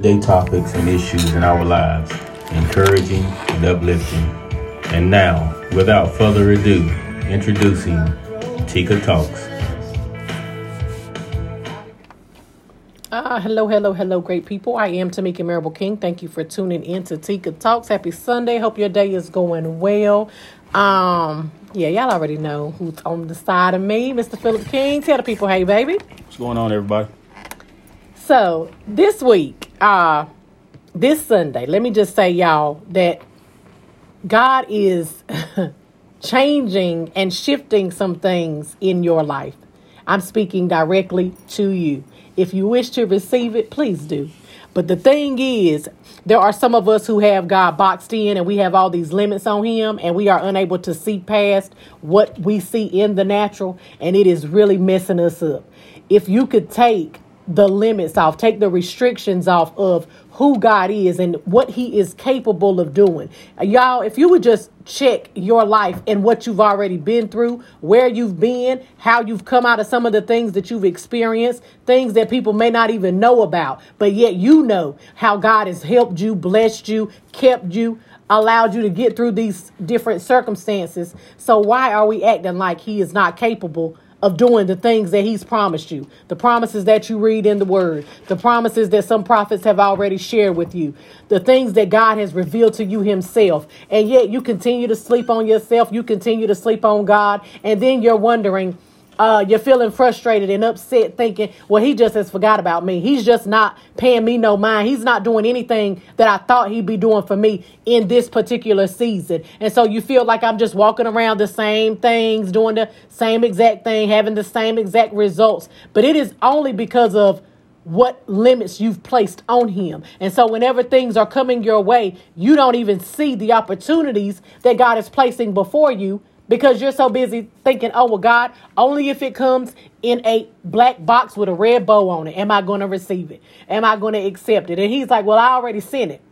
day topics and issues in our lives, encouraging and uplifting. And now, without further ado, introducing Tika Talks. Uh, hello, hello, hello, great people. I am Tamika Marable King. Thank you for tuning in to Tika Talks. Happy Sunday. Hope your day is going well. Um, yeah, y'all already know who's on the side of me, Mr. Philip King. Tell the people, hey, baby. What's going on, everybody? So this week, uh, this Sunday, let me just say, y'all, that God is changing and shifting some things in your life. I'm speaking directly to you. If you wish to receive it, please do. But the thing is, there are some of us who have God boxed in and we have all these limits on Him and we are unable to see past what we see in the natural and it is really messing us up. If you could take the limits off, take the restrictions off of who God is and what He is capable of doing. Y'all, if you would just check your life and what you've already been through, where you've been, how you've come out of some of the things that you've experienced, things that people may not even know about, but yet you know how God has helped you, blessed you, kept you. Allowed you to get through these different circumstances. So, why are we acting like He is not capable of doing the things that he's promised you, the promises that you read in the word, the promises that some prophets have already shared with you, the things that God has revealed to you himself. And yet you continue to sleep on yourself, you continue to sleep on God, and then you're wondering, uh, you're feeling frustrated and upset, thinking, well, he just has forgot about me. He's just not paying me no mind. He's not doing anything that I thought he'd be doing for me in this particular season. And so you feel like I'm just walking around the same things, doing the same exact thing, having the same exact results. But it is only because of what limits you've placed on him. And so whenever things are coming your way, you don't even see the opportunities that God is placing before you because you're so busy thinking, oh, well, God, only if it comes in a black box with a red bow on it am I going to receive it? Am I going to accept it? And he's like, well, I already sent it.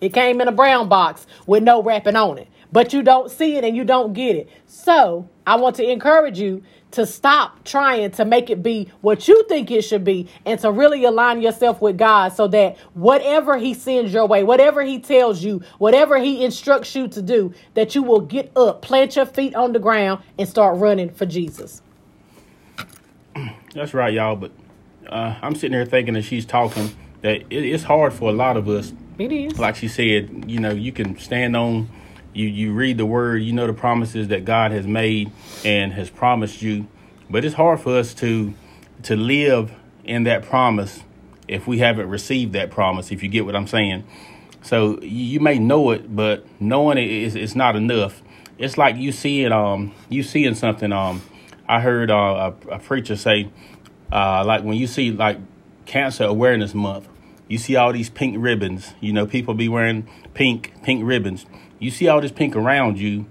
It came in a brown box with no wrapping on it, but you don't see it and you don't get it. So I want to encourage you to stop trying to make it be what you think it should be and to really align yourself with God so that whatever He sends your way, whatever He tells you, whatever He instructs you to do, that you will get up, plant your feet on the ground, and start running for Jesus. That's right, y'all. But uh, I'm sitting here thinking that she's talking that it, it's hard for a lot of us. It is. Like she said, you know, you can stand on you you read the word, you know the promises that God has made and has promised you, but it's hard for us to to live in that promise if we haven't received that promise. If you get what I'm saying, so you may know it, but knowing it is it's not enough. It's like you seeing um you seeing something um I heard uh, a, a preacher say uh like when you see like Cancer Awareness Month, you see all these pink ribbons. You know, people be wearing pink pink ribbons you see all this pink around you,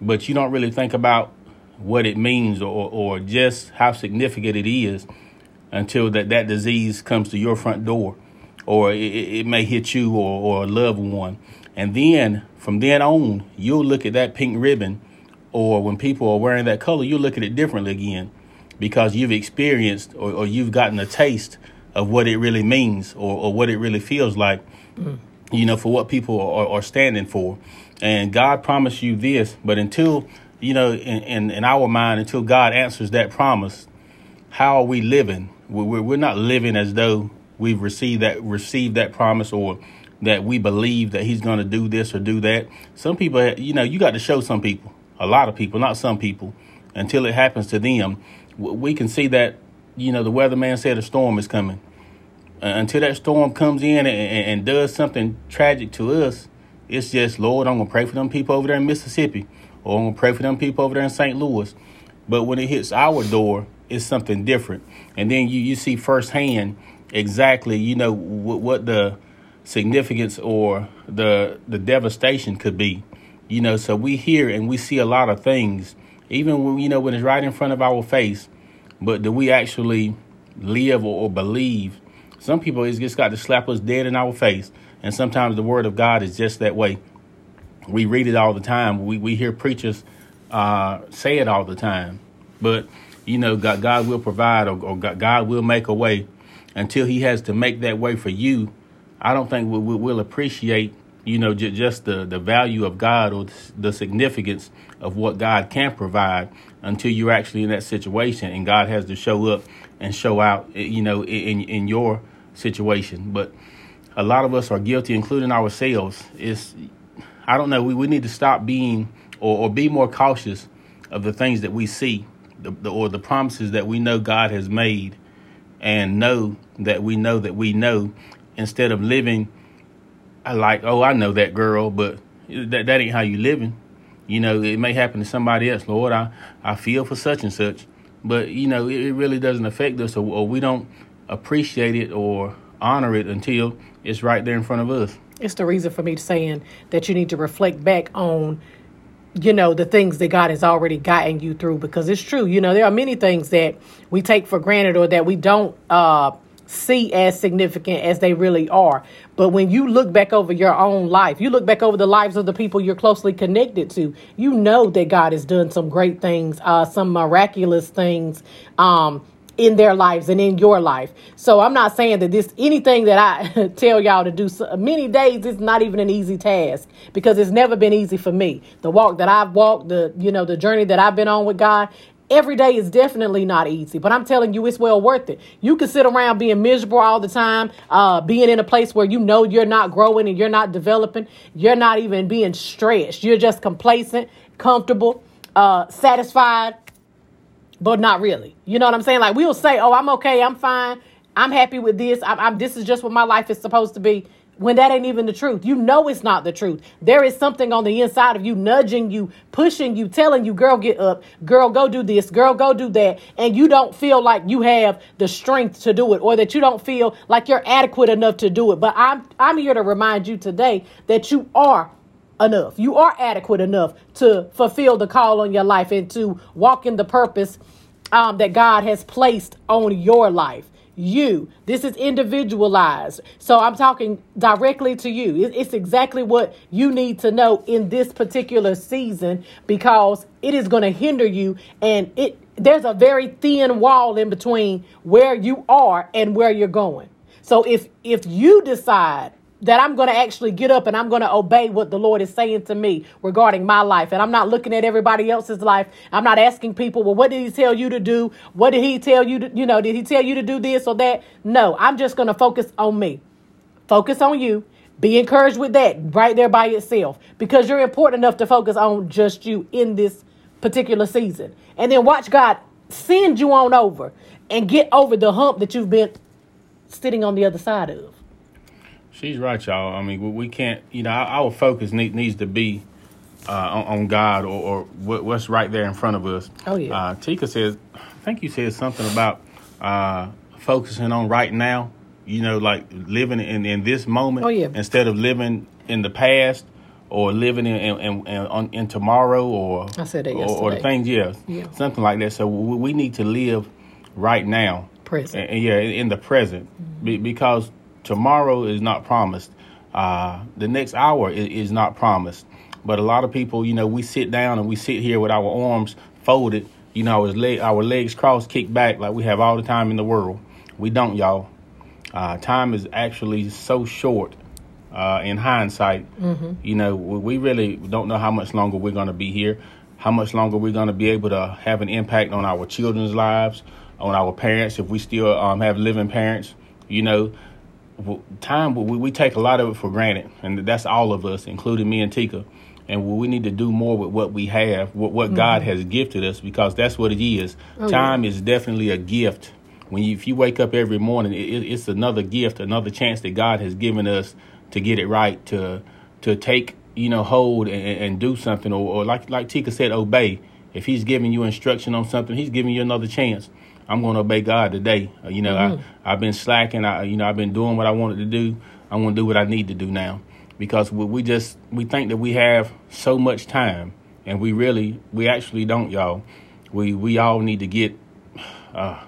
but you don't really think about what it means or, or just how significant it is until that, that disease comes to your front door or it, it may hit you or, or a loved one. And then from then on, you'll look at that pink ribbon or when people are wearing that color, you'll look at it differently again because you've experienced or, or you've gotten a taste of what it really means or, or what it really feels like, mm. You know, for what people are, are standing for. And God promised you this, but until, you know, in, in, in our mind, until God answers that promise, how are we living? We're, we're not living as though we've received that received that promise or that we believe that he's going to do this or do that. Some people, you know, you got to show some people, a lot of people, not some people, until it happens to them. We can see that, you know, the weatherman said a storm is coming. Uh, until that storm comes in and, and, and does something tragic to us, it's just, Lord, I'm going to pray for them people over there in Mississippi, or I'm going to pray for them people over there in St. Louis. But when it hits our door, it's something different. And then you, you see firsthand exactly, you know, what, what the significance or the the devastation could be. You know, so we hear and we see a lot of things, even when you know when it's right in front of our face. But do we actually live or, or believe? Some people it's just got to slap us dead in our face. And sometimes the word of God is just that way. We read it all the time. We, we hear preachers uh, say it all the time. But, you know, God, God will provide or, or God will make a way until he has to make that way for you. I don't think we, we, will appreciate, you know, j- just the, the value of God or the significance of what God can provide until you're actually in that situation and God has to show up and show out, eh, you know, in, in your situation. But a lot of us are guilty, including ourselves. It's, I don't know, we, we need to stop being or, or be more cautious of the things that we see the, the, or the promises that we know God has made and know that we know that we know instead of living uh, like, oh, I know that girl, but that, that ain't how you living. You know, it may happen to somebody else. Lord, I, I feel for such and such. But, you know, it, it really doesn't affect us or, or we don't appreciate it or honor it until it's right there in front of us. It's the reason for me saying that you need to reflect back on you know the things that God has already gotten you through because it's true you know there are many things that we take for granted or that we don't uh see as significant as they really are. But when you look back over your own life, you look back over the lives of the people you're closely connected to, you know that God has done some great things, uh, some miraculous things. Um, in their lives and in your life. So I'm not saying that this anything that I tell y'all to do so, many days it's not even an easy task because it's never been easy for me. The walk that I've walked, the you know, the journey that I've been on with God, every day is definitely not easy, but I'm telling you, it's well worth it. You can sit around being miserable all the time, uh, being in a place where you know you're not growing and you're not developing, you're not even being stretched. You're just complacent, comfortable, uh, satisfied, but not really. You know what I'm saying? Like we'll say, "Oh, I'm okay, I'm fine, I'm happy with this. I'm, I'm this is just what my life is supposed to be." when that ain't even the truth. You know it's not the truth. There is something on the inside of you nudging you, pushing you, telling you, girl, get up, girl, go do this, girl, go do that. And you don't feel like you have the strength to do it or that you don't feel like you're adequate enough to do it. But I'm I'm here to remind you today that you are enough. You are adequate enough to fulfill the call on your life and to walk in the purpose um, that God has placed on your life you. This is individualized. So I'm talking directly to you. It's exactly what you need to know in this particular season because it is going to hinder you and it there's a very thin wall in between where you are and where you're going. So if if you decide that I'm going to actually get up and I'm going to obey what the Lord is saying to me regarding my life. And I'm not looking at everybody else's life. I'm not asking people, well, what did he tell you to do? What did he tell you to, you know, did he tell you to do this or that? No, I'm just going to focus on me. Focus on you. Be encouraged with that right there by itself because you're important enough to focus on just you in this particular season. And then watch God send you on over and get over the hump that you've been sitting on the other side of. She's right, y'all. I mean, we can't, you know, our focus needs to be uh, on, on, God or, or, what's right there in front of us. Oh, yeah. Uh, Tika says, I think you said something about uh, focusing on right now, you know, like living in, in this moment oh, yeah. instead of living in the past or living in in, in, in tomorrow or I said it or, or, the things, yeah, yeah, something like that. So we, we need to live right now, present, and, and yeah, in, in the present, mm-hmm. Be, because tomorrow is not promised. Uh, the next hour is, is, not promised. But a lot of people, you know, we sit down and we sit here with our arms folded, you know, our, leg, our legs crossed, kicked back like we have all the time in the world. We don't, y'all. Uh, time is actually so short uh, in hindsight. Mm-hmm. You know, we really don't know how much longer we're going to be here, how much longer we're going to be able to have an impact on our children's lives, on our parents, if we still um, have living parents. You know, time we, we take a lot of it for granted, and that's all of us, including me and Tika. And we need to do more with what we have, what, what mm-hmm. God has gifted us, because that's what it is. Oh, time yeah. is definitely a gift. When you, if you wake up every morning, it, it's another gift, another chance that God has given us to get it right, to to take you know hold and, and do something, or, or like like Tika said, obey. If He's giving you instruction on something, He's giving you another chance. I'm going to obey God today. Uh, you know, mm-hmm. I I've been slacking. I you know I've been doing what I wanted to do. I'm going to do what I need to do now because we, we just we think that we have so much time and we really we actually don't, y'all. We we all need to get. Uh,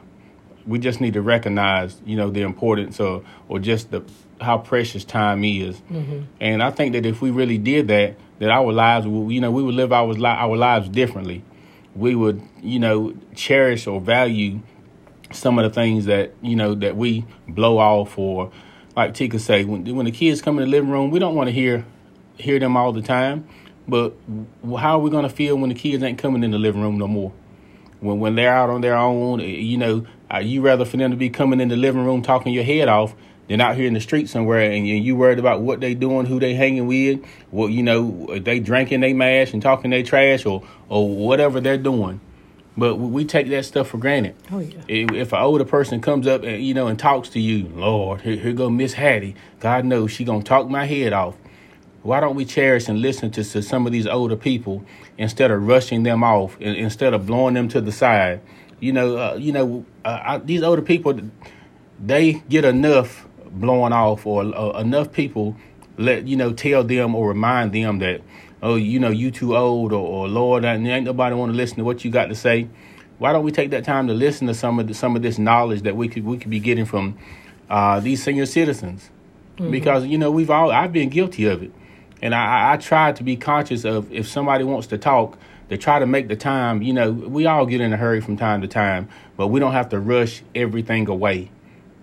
we just need to recognize, you know, the importance of, or just the how precious time is. Mm-hmm. And I think that if we really did that, that our lives, you know, we would live our our lives differently we would, you know, cherish or value some of the things that, you know, that we blow off or like Tika say, when when the kids come in the living room, we don't want to hear hear them all the time. But how are we going to feel when the kids ain't coming in the living room no more? When when they're out on their own, eh, you know, you rather for them to be coming in the living room talking your head off than out here in the street somewhere, and, you worried about what they doing, who they hanging with, what you know, they drinking they mash and talking they trash or or whatever they're doing. But we take that stuff for granted. Oh yeah. If an older person comes up and you know and talks to you, Lord, here, here go Miss Hattie. God knows she gonna talk my head off. Why don't we cherish and listen to, to some of these older people instead of rushing them off, instead of blowing them to the side? You know, uh, you know, uh, I, these older people, they get enough blowing off, or uh, enough people let you know tell them or remind them that, oh, you know, you too old, or, or Lord, ain't nobody want to listen to what you got to say. Why don't we take that time to listen to some of the, some of this knowledge that we could we could be getting from uh, these senior citizens? Mm-hmm. Because you know we've all I've been guilty of it. And I, I try to be conscious of if somebody wants to talk, to try to make the time. You know, we all get in a hurry from time to time, but we don't have to rush everything away.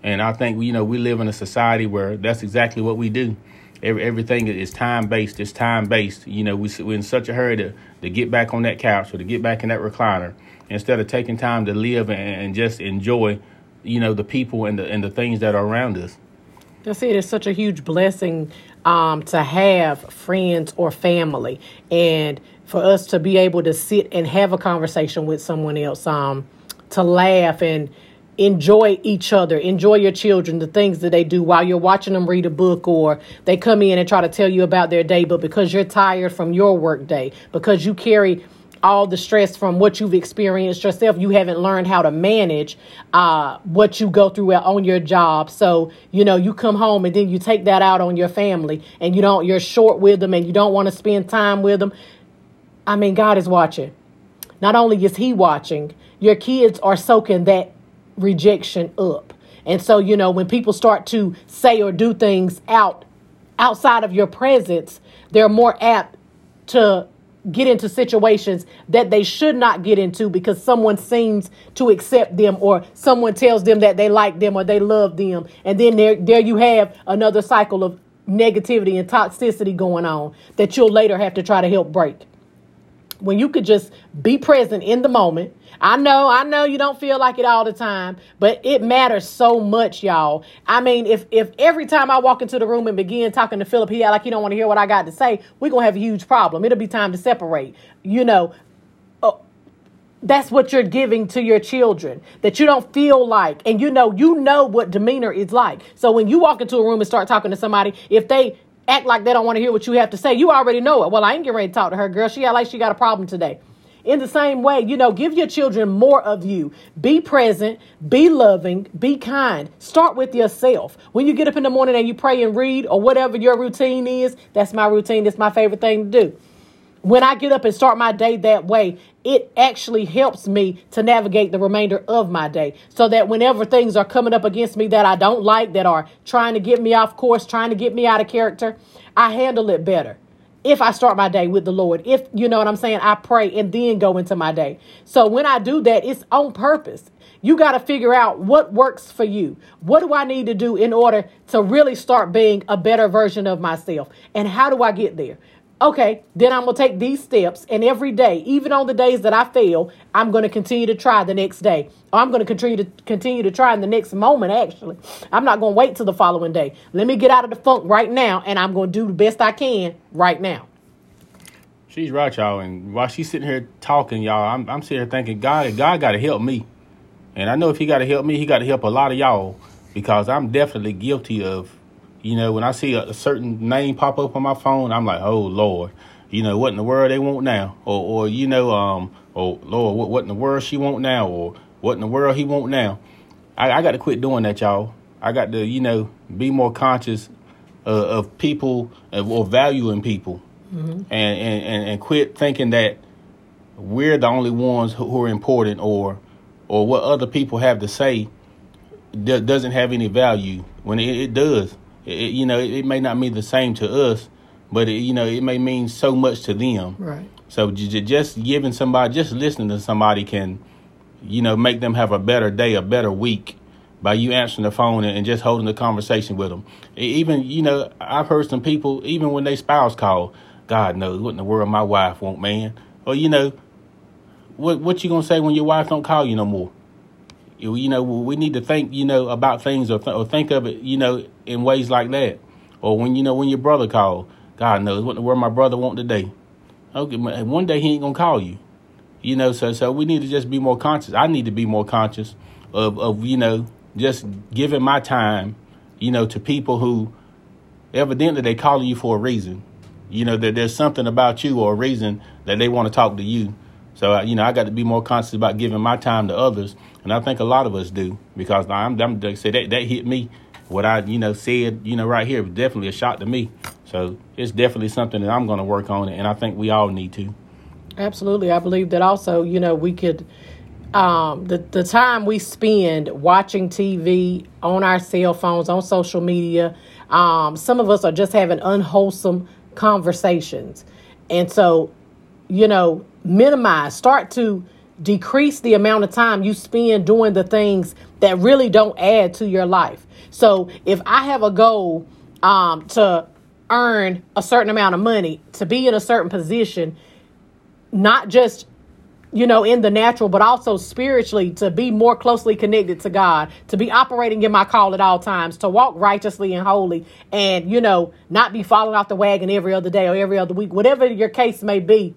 And I think you know we live in a society where that's exactly what we do. Every, everything is time based. It's time based. You know, we, we're in such a hurry to, to get back on that couch or to get back in that recliner instead of taking time to live and, and just enjoy, you know, the people and the and the things that are around us. That's it. It's such a huge blessing um, to have friends or family, and for us to be able to sit and have a conversation with someone else, um, to laugh and enjoy each other, enjoy your children, the things that they do while you're watching them read a book, or they come in and try to tell you about their day, but because you're tired from your work day, because you carry all the stress from what you've experienced yourself. You haven't learned how to manage uh, what you go through on your job. So, you know, you come home and then you take that out on your family and you don't, you're short with them and you don't want to spend time with them. I mean, God is watching. Not only is He watching, your kids are soaking that rejection up. And so, you know, when people start to say or do things out outside of your presence, they're more apt to get into situations that they should not get into because someone seems to accept them or someone tells them that they like them or they love them and then there there you have another cycle of negativity and toxicity going on that you'll later have to try to help break when you could just be present in the moment. I know, I know you don't feel like it all the time, but it matters so much, y'all. I mean, if if every time I walk into the room and begin talking to Philip, he act like he don't want to hear what I got to say, we're gonna have a huge problem. It'll be time to separate. You know, uh, that's what you're giving to your children that you don't feel like and you know you know what demeanor is like so when you walk into a room and start talking to somebody if they act like they don't want to hear what you have to say. You already know it. Well, I ain't getting ready to talk to her, girl. She act like she got a problem today. In the same way, you know, give your children more of you. Be present, be loving, be kind. Start with yourself. When you get up in the morning and you pray and read or whatever your routine is, that's my routine. That's my favorite thing to do when I get up and start my day that way, it actually helps me to navigate the remainder of my day so that whenever things are coming up against me that I don't like, that are trying to get me off course, trying to get me out of character, I handle it better. If I start my day with the Lord, if you know what I'm saying, I pray and then go into my day. So when I do that, it's on purpose. You got to figure out what works for you. What do I need to do in order to really start being a better version of myself? And how do I get there? Okay, then I'm going to take these steps. And every day, even on the days that I fail, I'm going to continue to try the next day. I'm going to continue to continue to try in the next moment, actually. I'm not going to wait till the following day. Let me get out of the funk right now, and I'm going to do the best I can right now. She's right, y'all. And while she's sitting here talking, y'all, I'm, I'm sitting here thinking, God, God got to help me. And I know if he got to help me, he got to help a lot of y'all because I'm definitely guilty of you know, when I see a, a, certain name pop up on my phone, I'm like, oh Lord, you know what in the world they want now, or or you know, um, oh Lord, what what in the world she want now, or what in the world he want now. I, I got to quit doing that, y'all. I got to, you know, be more conscious uh, of people or valuing people, mm-hmm. and, and, and and quit thinking that we're the only ones who are important, or or what other people have to say doesn't have any value when it, it does. It, you know, it, it, may not mean the same to us, but it, you know, it may mean so much to them. Right. So just giving somebody, just listening to somebody can, you know, make them have a better day, a better week by you answering the phone and, and just holding the conversation with them. Even you know, I've heard some people even when they spouse call, God knows what in the world my wife want, man. Or you know, what what you gonna say when your wife don't call you no more? You, know, we need to think, you know, about things or, th- or think of it, you know, in ways like that. Or when you know when your brother call, God knows what world my brother want today. Okay, one day he ain't gonna call you. You know, so so we need to just be more conscious. I need to be more conscious of of you know just giving my time, you know, to people who evidently they calling you for a reason. You know that there's something about you or a reason that they want to talk to you. So you know, I got to be more conscious about giving my time to others, and I think a lot of us do because I'm, I'm they say that that hit me. What I you know said you know right here was definitely a shot to me. So it's definitely something that I'm going to work on, and I think we all need to. Absolutely, I believe that also. You know, we could um, the the time we spend watching TV on our cell phones on social media. Um, some of us are just having unwholesome conversations, and so you know, minimize. Start to decrease the amount of time you spend doing the things that really don't add to your life. So if I have a goal um, to earn a certain amount of money, to be in a certain position, not just you know, in the natural, but also spiritually to be more closely connected to God, to be operating in my call at all times, to walk righteously and holy, and, you know, not be falling off the wagon every other day or every other week, whatever your case may be.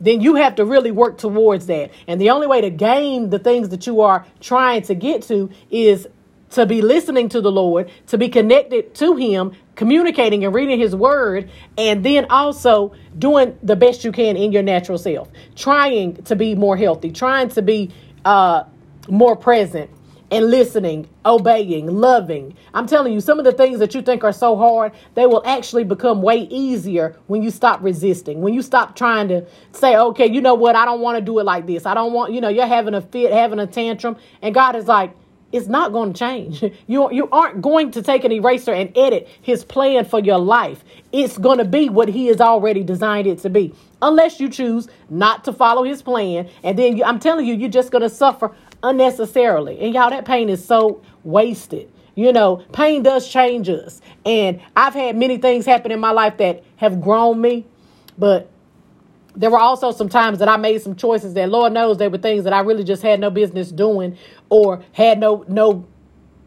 Then you have to really work towards that. And the only way to gain the things that you are trying to get to is to be listening to the Lord, to be connected to Him, communicating and reading His Word, and then also doing the best you can in your natural self, trying to be more healthy, trying to be uh, more present and listening, obeying, loving. I'm telling you, some of the things that you think are so hard, they will actually become way easier when you stop resisting, when you stop trying to say, okay, you know what, I don't want to do it like this. I don't want, you know, you're having a fit, having a tantrum, and God is like, it's not going to change. You, you aren't going to take an eraser and edit his plan for your life. It's going to be what he has already designed it to be. Unless you choose not to follow his plan. And then you, I'm telling you, you're just going to suffer unnecessarily. And y'all, that pain is so wasted. You know, pain does change us. And I've had many things happen in my life that have grown me. But there were also some times that I made some choices that Lord knows they were things that I really just had no business doing or had no no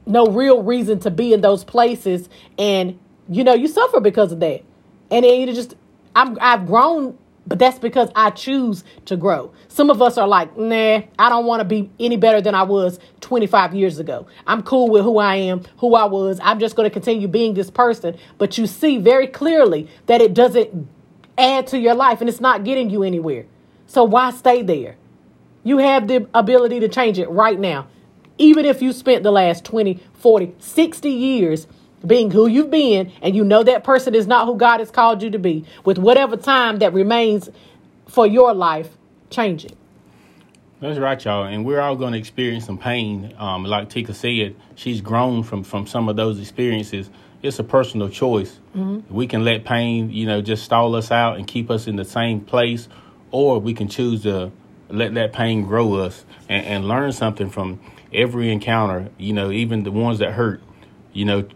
no real reason to be in those places and you know you suffer because of that and then you just I'm I've grown but that's because I choose to grow. Some of us are like, nah, I don't want to be any better than I was 25 years ago. I'm cool with who I am, who I was. I'm just going to continue being this person. But you see very clearly that it doesn't add to your life and it's not getting you anywhere. So why stay there? You have the ability to change it right now. Even if you spent the last 20, 40, 60 years being who you've been and you know that person is not who God has called you to be, with whatever time that remains for your life, change it. That's right, y'all. And we're all going to experience some pain. Um, like Tika said, she's grown from, from some of those experiences it's a personal choice. Mm-hmm. We can let pain, you know, just stall us out and keep us in the same place, or we can choose to let that pain grow us and, and learn something from every encounter. You know, even the ones that hurt. You know,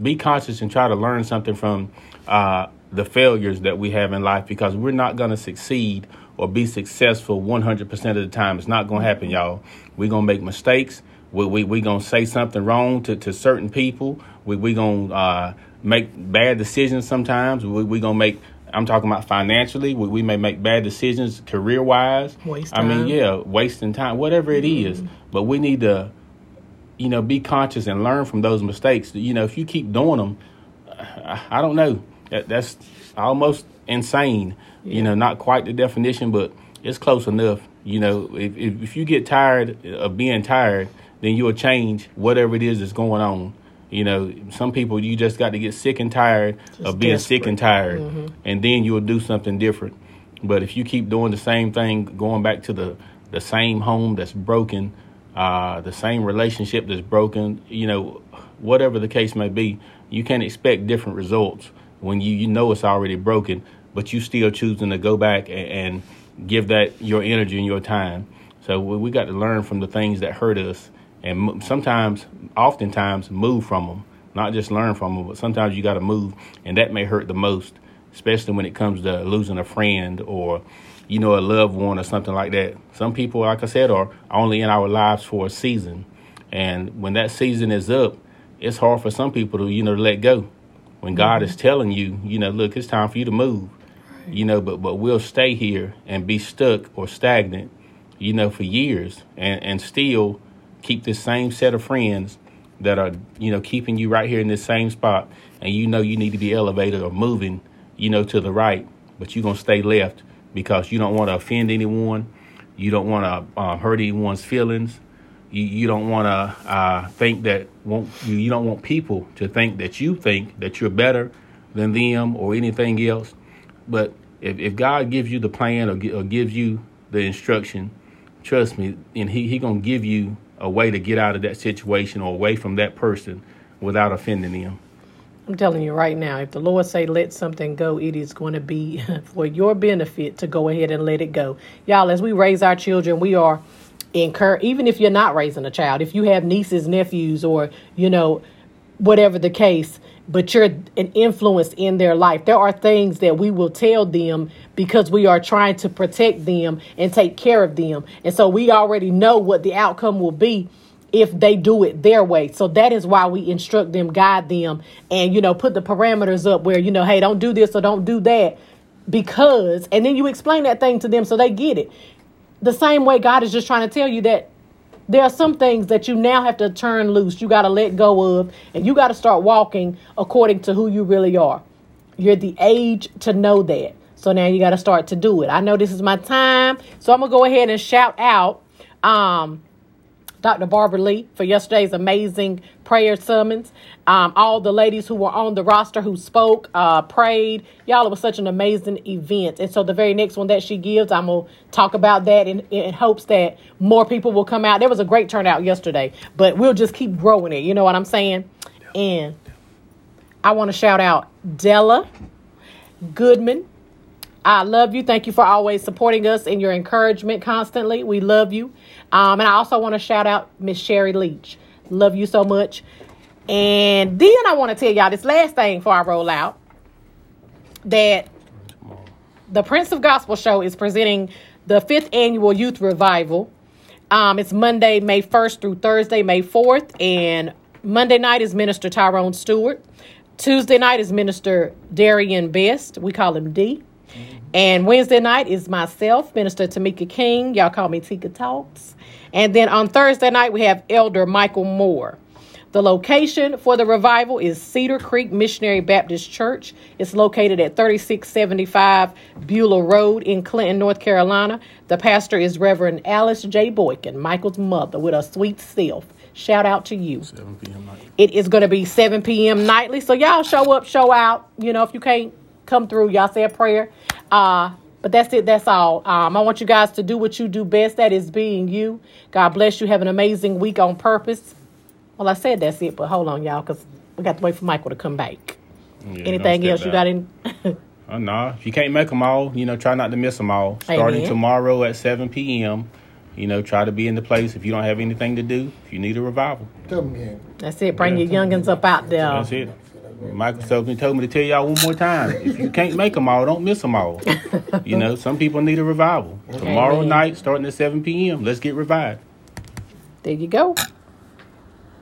be conscious and try to learn something from uh, the failures that we have in life because we're not going to succeed or be successful 100% of the time. It's not going to happen, y'all. We're going to make mistakes. We we we gonna say something wrong to, to certain people. We we gonna uh, make bad decisions sometimes. We we gonna make. I'm talking about financially. We, we may make bad decisions career wise. I mean, yeah, wasting time, whatever it mm-hmm. is. But we need to, you know, be conscious and learn from those mistakes. You know, if you keep doing them, I, I don't know. That, that's almost insane. Yeah. You know, not quite the definition, but it's close enough. You know, if, if, if you get tired of being tired, then you'll change whatever it is that's going on. You know, some people you just got to get sick and tired just of being desperate. sick and tired, mm-hmm. and then you'll do something different. But if you keep doing the same thing, going back to the the same home that's broken, uh, the same relationship that's broken, you know, whatever the case may be, you can't expect different results when you you know it's already broken, but you still choosing to go back and, and give that your energy and your time. So we, we got to learn from the things that hurt us and sometimes, oftentimes, move from them. Not just learn from them, but sometimes you got to move, and that may hurt the most, especially when it comes to losing a friend or, you know, a loved one or something like that. Some people, like I said, are only in our lives for a season, and when that season is up, it's hard for some people to, you know, let go. When God mm-hmm. is telling you, you know, look, it's time for you to move, you know, but but we'll stay here and be stuck or stagnant, you know, for years, and and still keep this same set of friends that are you know keeping you right here in this same spot and you know you need to be elevated or moving you know to the right but you're going to stay left because you don't want to offend anyone. You don't want to uh, hurt anyone's feelings. You, you don't want to uh, think that won't, you, you don't want people to think that you think that you're better than them or anything else. But if, if god gives you the plan or, or gives you the instruction trust me and he, he going to give you a way to get out of that situation or away from that person without offending them. I'm telling you right now, if the Lord say let something go, it is going to be for your benefit to go ahead and let it go. Y'all, as we raise our children, we are incur even if you're not raising a child, if you have nieces, nephews, or you know, whatever the case, but you're an influence in their life. There are things that we will tell them because we are trying to protect them and take care of them. And so we already know what the outcome will be if they do it their way. So that is why we instruct them, guide them, and you know, put the parameters up where, you know, hey, don't do this or don't do that. Because and then you explain that thing to them so they get it. The same way God is just trying to tell you that there are some things that you now have to turn loose. You got to let go of, and you got to start walking according to who you really are. You're the age to know that. So now you got to start to do it. I know this is my time, so I'm gonna go ahead and shout out um, Dr. Barbara Lee for yesterday's amazing prayer summons. Um, all the ladies who were on the roster who spoke, uh, prayed. Y'all, it was such an amazing event. And so the very next one that she gives, I'm going to talk about that in, in hopes that more people will come out. There was a great turnout yesterday, but we'll just keep growing it. You know what I'm saying? And I want to shout out Della Goodman. I love you. Thank you for always supporting us and your encouragement constantly. We love you. Um, and I also want to shout out Miss Sherry Leach. Love you so much. And then I want to tell y'all this last thing before I roll out that the Prince of Gospel Show is presenting the fifth annual youth revival. Um, it's Monday, May 1st through Thursday, May 4th. And Monday night is Minister Tyrone Stewart. Tuesday night is Minister Darian Best. We call him D. Mm-hmm. And Wednesday night is myself, Minister Tamika King. Y'all call me Tika Talks. And then on Thursday night, we have Elder Michael Moore. The location for the revival is Cedar Creek Missionary Baptist Church. It's located at 3675 Beulah Road in Clinton, North Carolina. The pastor is Reverend Alice J. Boykin, Michael's mother, with a sweet self. Shout out to you. 7 p.m. Nightly. It is going to be 7 p.m. nightly. So y'all show up, show out. You know, if you can't come through, y'all say a prayer. Uh, but that's it. That's all. Um, I want you guys to do what you do best. That is being you. God bless you. Have an amazing week on purpose. Well, I said that's it, but hold on, y'all, because we got to wait for Michael to come back. Yeah, Anything else you got in? oh, no. If you can't make them all, you know, try not to miss them all. Starting Amen. tomorrow at 7 p.m., you know, try to be in the place if you don't have anything to do, if you need a revival. That's it. Bring yeah. your youngins up out there. That's it. Michael Stokely told me to tell y'all one more time: if you can't make them all, don't miss them all. you know, some people need a revival. Tomorrow Amen. night, starting at 7 p.m. Let's get revived. There you go.